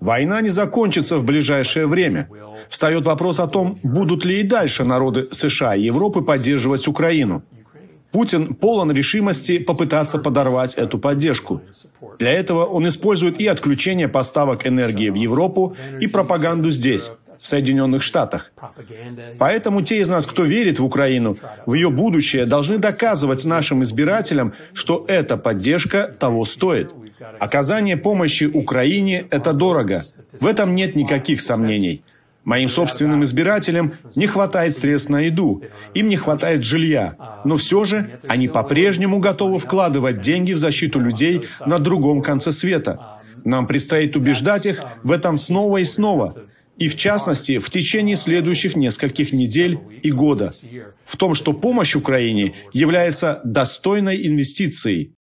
Война не закончится в ближайшее время. Встает вопрос о том, будут ли и дальше народы США и Европы поддерживать Украину. Путин полон решимости попытаться подорвать эту поддержку. Для этого он использует и отключение поставок энергии в Европу, и пропаганду здесь, в Соединенных Штатах. Поэтому те из нас, кто верит в Украину, в ее будущее, должны доказывать нашим избирателям, что эта поддержка того стоит. Оказание помощи Украине – это дорого. В этом нет никаких сомнений. Моим собственным избирателям не хватает средств на еду, им не хватает жилья, но все же они по-прежнему готовы вкладывать деньги в защиту людей на другом конце света. Нам предстоит убеждать их в этом снова и снова, и в частности в течение следующих нескольких недель и года, в том, что помощь Украине является достойной инвестицией,